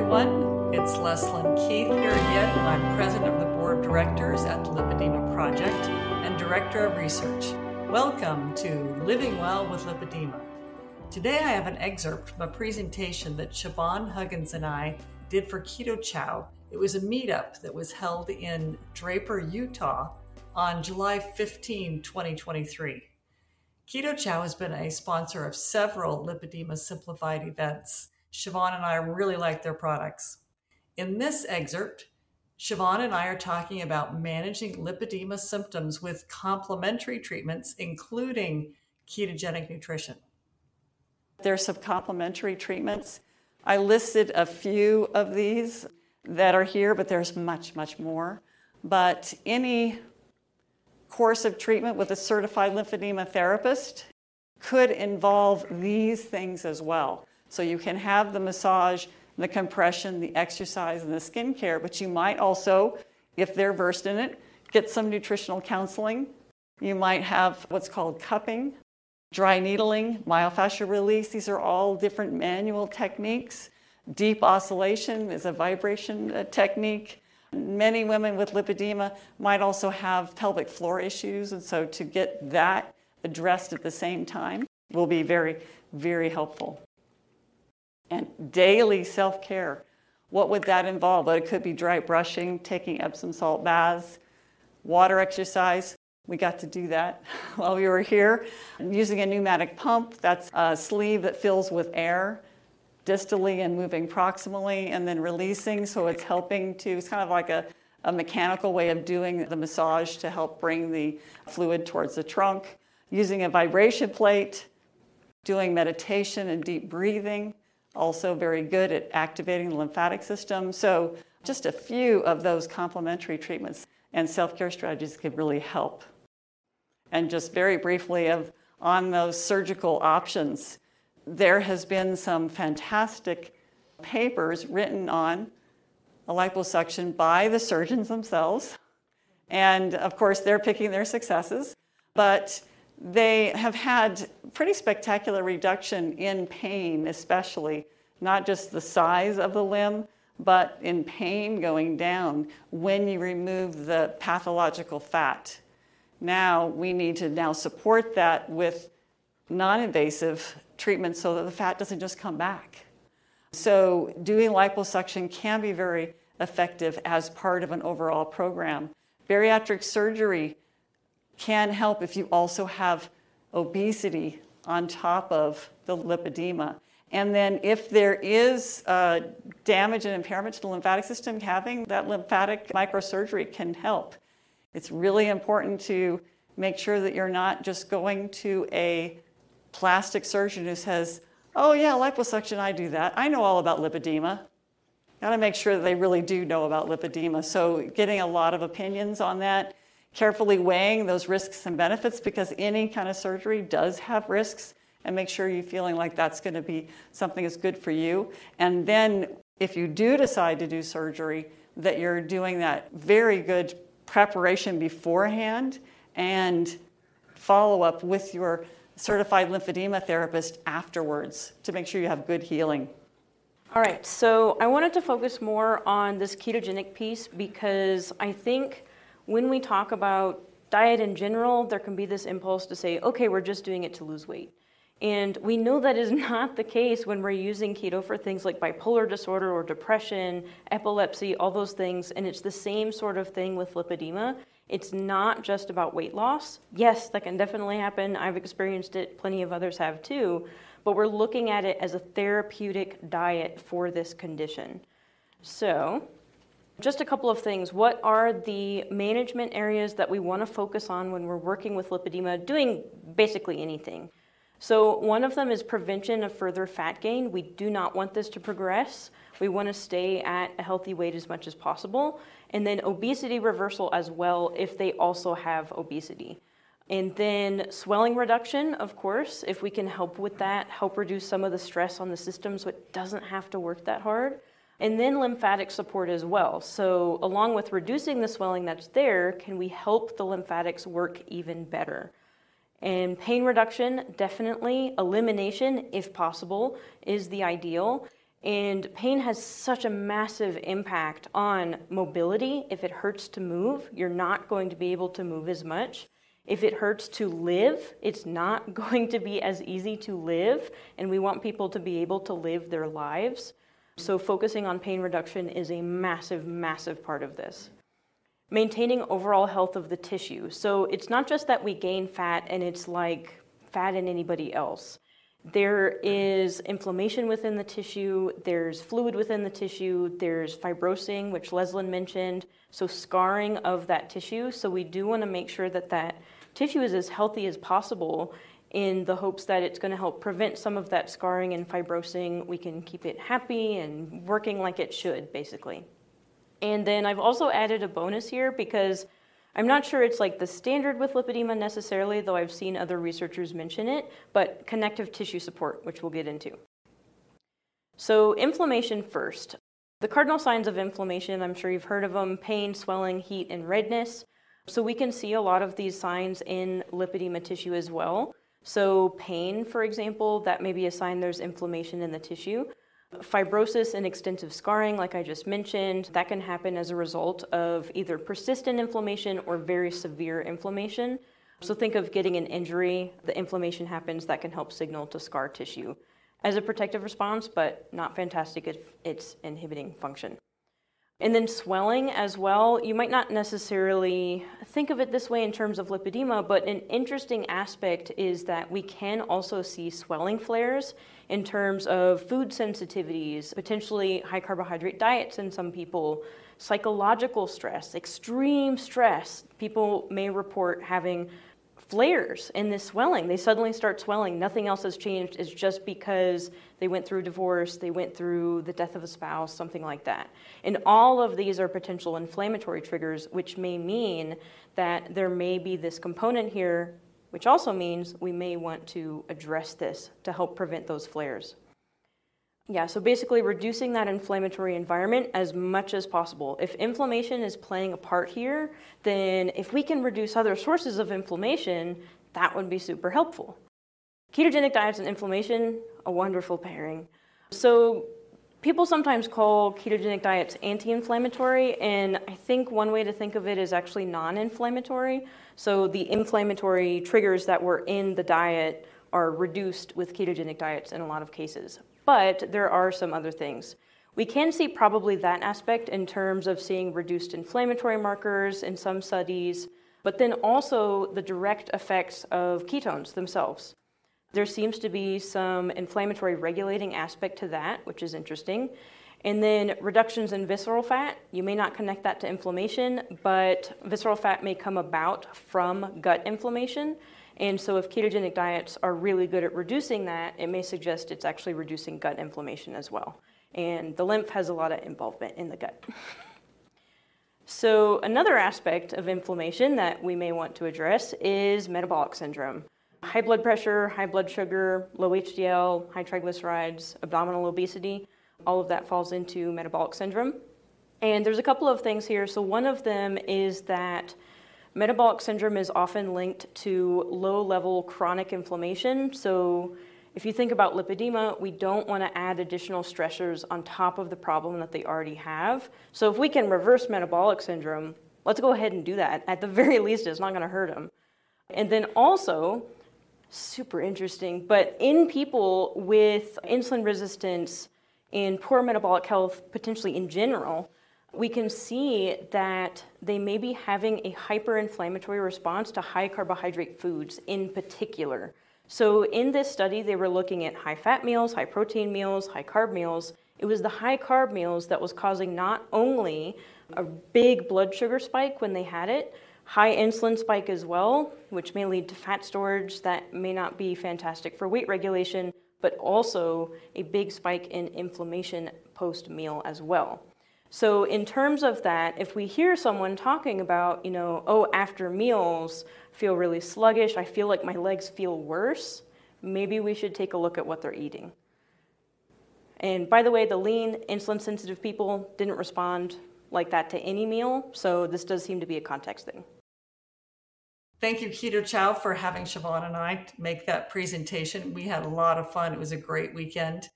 everyone. It's Leslyn Keith here again, and I'm president of the board of directors at the Lipedema Project and director of research. Welcome to Living Well with Lipedema. Today I have an excerpt from a presentation that Siobhan Huggins and I did for Keto Chow. It was a meetup that was held in Draper, Utah on July 15, 2023. Keto Chow has been a sponsor of several Lipedema Simplified events Siobhan and I really like their products. In this excerpt, Siobhan and I are talking about managing lipedema symptoms with complementary treatments, including ketogenic nutrition. There's some complementary treatments. I listed a few of these that are here, but there's much, much more. But any course of treatment with a certified lymphedema therapist could involve these things as well. So you can have the massage, the compression, the exercise, and the skincare, but you might also, if they're versed in it, get some nutritional counseling. You might have what's called cupping, dry needling, myofascial release. These are all different manual techniques. Deep oscillation is a vibration uh, technique. Many women with lipedema might also have pelvic floor issues, and so to get that addressed at the same time will be very, very helpful and daily self care. What would that involve? Well, it could be dry brushing, taking Epsom salt baths, water exercise. We got to do that while we were here. using a pneumatic pump, that's a sleeve that fills with air distally and moving proximally and then releasing. So it's helping to, it's kind of like a, a mechanical way of doing the massage to help bring the fluid towards the trunk. Using a vibration plate, doing meditation and deep breathing also very good at activating the lymphatic system. So, just a few of those complementary treatments and self care strategies could really help. And just very briefly, of on those surgical options, there has been some fantastic papers written on a liposuction by the surgeons themselves. And of course, they're picking their successes. But they have had pretty spectacular reduction in pain, especially, not just the size of the limb, but in pain going down when you remove the pathological fat. Now we need to now support that with non-invasive treatment so that the fat doesn't just come back. So doing liposuction can be very effective as part of an overall program. Bariatric surgery can help if you also have obesity on top of the lipedema. And then, if there is uh, damage and impairment to the lymphatic system, having that lymphatic microsurgery can help. It's really important to make sure that you're not just going to a plastic surgeon who says, Oh, yeah, liposuction, I do that. I know all about lipedema. Got to make sure that they really do know about lipedema. So, getting a lot of opinions on that carefully weighing those risks and benefits because any kind of surgery does have risks and make sure you're feeling like that's going to be something that's good for you. And then if you do decide to do surgery, that you're doing that very good preparation beforehand and follow up with your certified lymphedema therapist afterwards to make sure you have good healing. All right, so I wanted to focus more on this ketogenic piece because I think when we talk about diet in general, there can be this impulse to say, okay, we're just doing it to lose weight. And we know that is not the case when we're using keto for things like bipolar disorder or depression, epilepsy, all those things. And it's the same sort of thing with lipedema. It's not just about weight loss. Yes, that can definitely happen. I've experienced it, plenty of others have too. But we're looking at it as a therapeutic diet for this condition. So, just a couple of things. What are the management areas that we want to focus on when we're working with lipedema, doing basically anything? So, one of them is prevention of further fat gain. We do not want this to progress. We want to stay at a healthy weight as much as possible. And then obesity reversal as well if they also have obesity. And then swelling reduction, of course, if we can help with that, help reduce some of the stress on the system so it doesn't have to work that hard and then lymphatic support as well. So, along with reducing the swelling that's there, can we help the lymphatics work even better? And pain reduction, definitely. Elimination, if possible, is the ideal. And pain has such a massive impact on mobility. If it hurts to move, you're not going to be able to move as much. If it hurts to live, it's not going to be as easy to live, and we want people to be able to live their lives. So, focusing on pain reduction is a massive, massive part of this. Maintaining overall health of the tissue. So, it's not just that we gain fat and it's like fat in anybody else. There is inflammation within the tissue, there's fluid within the tissue, there's fibrosing, which Leslyn mentioned, so scarring of that tissue. So we do want to make sure that that tissue is as healthy as possible in the hopes that it's going to help prevent some of that scarring and fibrosing. We can keep it happy and working like it should, basically. And then I've also added a bonus here because I'm not sure it's like the standard with lipedema necessarily, though I've seen other researchers mention it, but connective tissue support, which we'll get into. So, inflammation first. The cardinal signs of inflammation, I'm sure you've heard of them pain, swelling, heat, and redness. So, we can see a lot of these signs in lipedema tissue as well. So, pain, for example, that may be a sign there's inflammation in the tissue. Fibrosis and extensive scarring, like I just mentioned, that can happen as a result of either persistent inflammation or very severe inflammation. So think of getting an injury, the inflammation happens, that can help signal to scar tissue as a protective response, but not fantastic if it's inhibiting function. And then swelling as well, you might not necessarily think of it this way in terms of lipedema, but an interesting aspect is that we can also see swelling flares in terms of food sensitivities, potentially high carbohydrate diets in some people, psychological stress, extreme stress. People may report having flares in this swelling. They suddenly start swelling. Nothing else has changed. It's just because they went through divorce, they went through the death of a spouse, something like that. And all of these are potential inflammatory triggers, which may mean that there may be this component here, which also means we may want to address this to help prevent those flares. Yeah, so basically reducing that inflammatory environment as much as possible. If inflammation is playing a part here, then if we can reduce other sources of inflammation, that would be super helpful. Ketogenic diets and inflammation, a wonderful pairing. So people sometimes call ketogenic diets anti-inflammatory, and I think one way to think of it is actually non-inflammatory. So the inflammatory triggers that were in the diet are reduced with ketogenic diets in a lot of cases. But there are some other things. We can see probably that aspect in terms of seeing reduced inflammatory markers in some studies, but then also the direct effects of ketones themselves. There seems to be some inflammatory regulating aspect to that, which is interesting. And then reductions in visceral fat, you may not connect that to inflammation, but visceral fat may come about from gut inflammation. And so, if ketogenic diets are really good at reducing that, it may suggest it's actually reducing gut inflammation as well. And the lymph has a lot of involvement in the gut. so, another aspect of inflammation that we may want to address is metabolic syndrome. High blood pressure, high blood sugar, low HDL, high triglycerides, abdominal obesity, all of that falls into metabolic syndrome. And there's a couple of things here. So, one of them is that metabolic syndrome is often linked to low level chronic inflammation. So, if you think about lipedema, we don't want to add additional stressors on top of the problem that they already have. So, if we can reverse metabolic syndrome, let's go ahead and do that. At the very least, it's not going to hurt them. And then also, super interesting. But in people with insulin resistance and poor metabolic health, potentially in general, we can see that they may be having a hyperinflammatory response to high carbohydrate foods in particular. So, in this study, they were looking at high fat meals, high protein meals, high carb meals. It was the high carb meals that was causing not only a big blood sugar spike when they had it, high insulin spike as well, which may lead to fat storage that may not be fantastic for weight regulation, but also a big spike in inflammation post meal as well. So, in terms of that, if we hear someone talking about, you know, oh, after meals, feel really sluggish, I feel like my legs feel worse, maybe we should take a look at what they're eating. And by the way, the lean, insulin sensitive people didn't respond like that to any meal, so this does seem to be a context thing. Thank you, Keto Chow, for having Siobhan and I make that presentation. We had a lot of fun. It was a great weekend.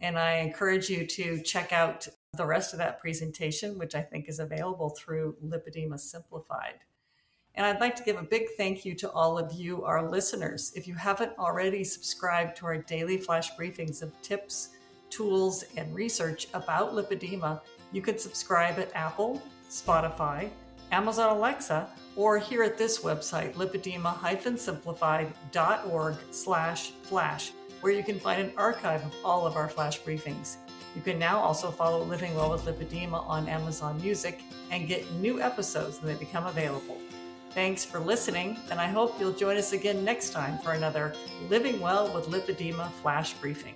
And I encourage you to check out the rest of that presentation, which I think is available through Lipedema Simplified. And I'd like to give a big thank you to all of you, our listeners. If you haven't already subscribed to our daily flash briefings of tips, tools, and research about lipedema, you can subscribe at Apple, Spotify, Amazon Alexa, or here at this website, lipedema-simplified.org slash flash, where you can find an archive of all of our flash briefings. You can now also follow Living Well with Lipedema on Amazon Music and get new episodes when they become available. Thanks for listening, and I hope you'll join us again next time for another Living Well with Lipedema flash briefing.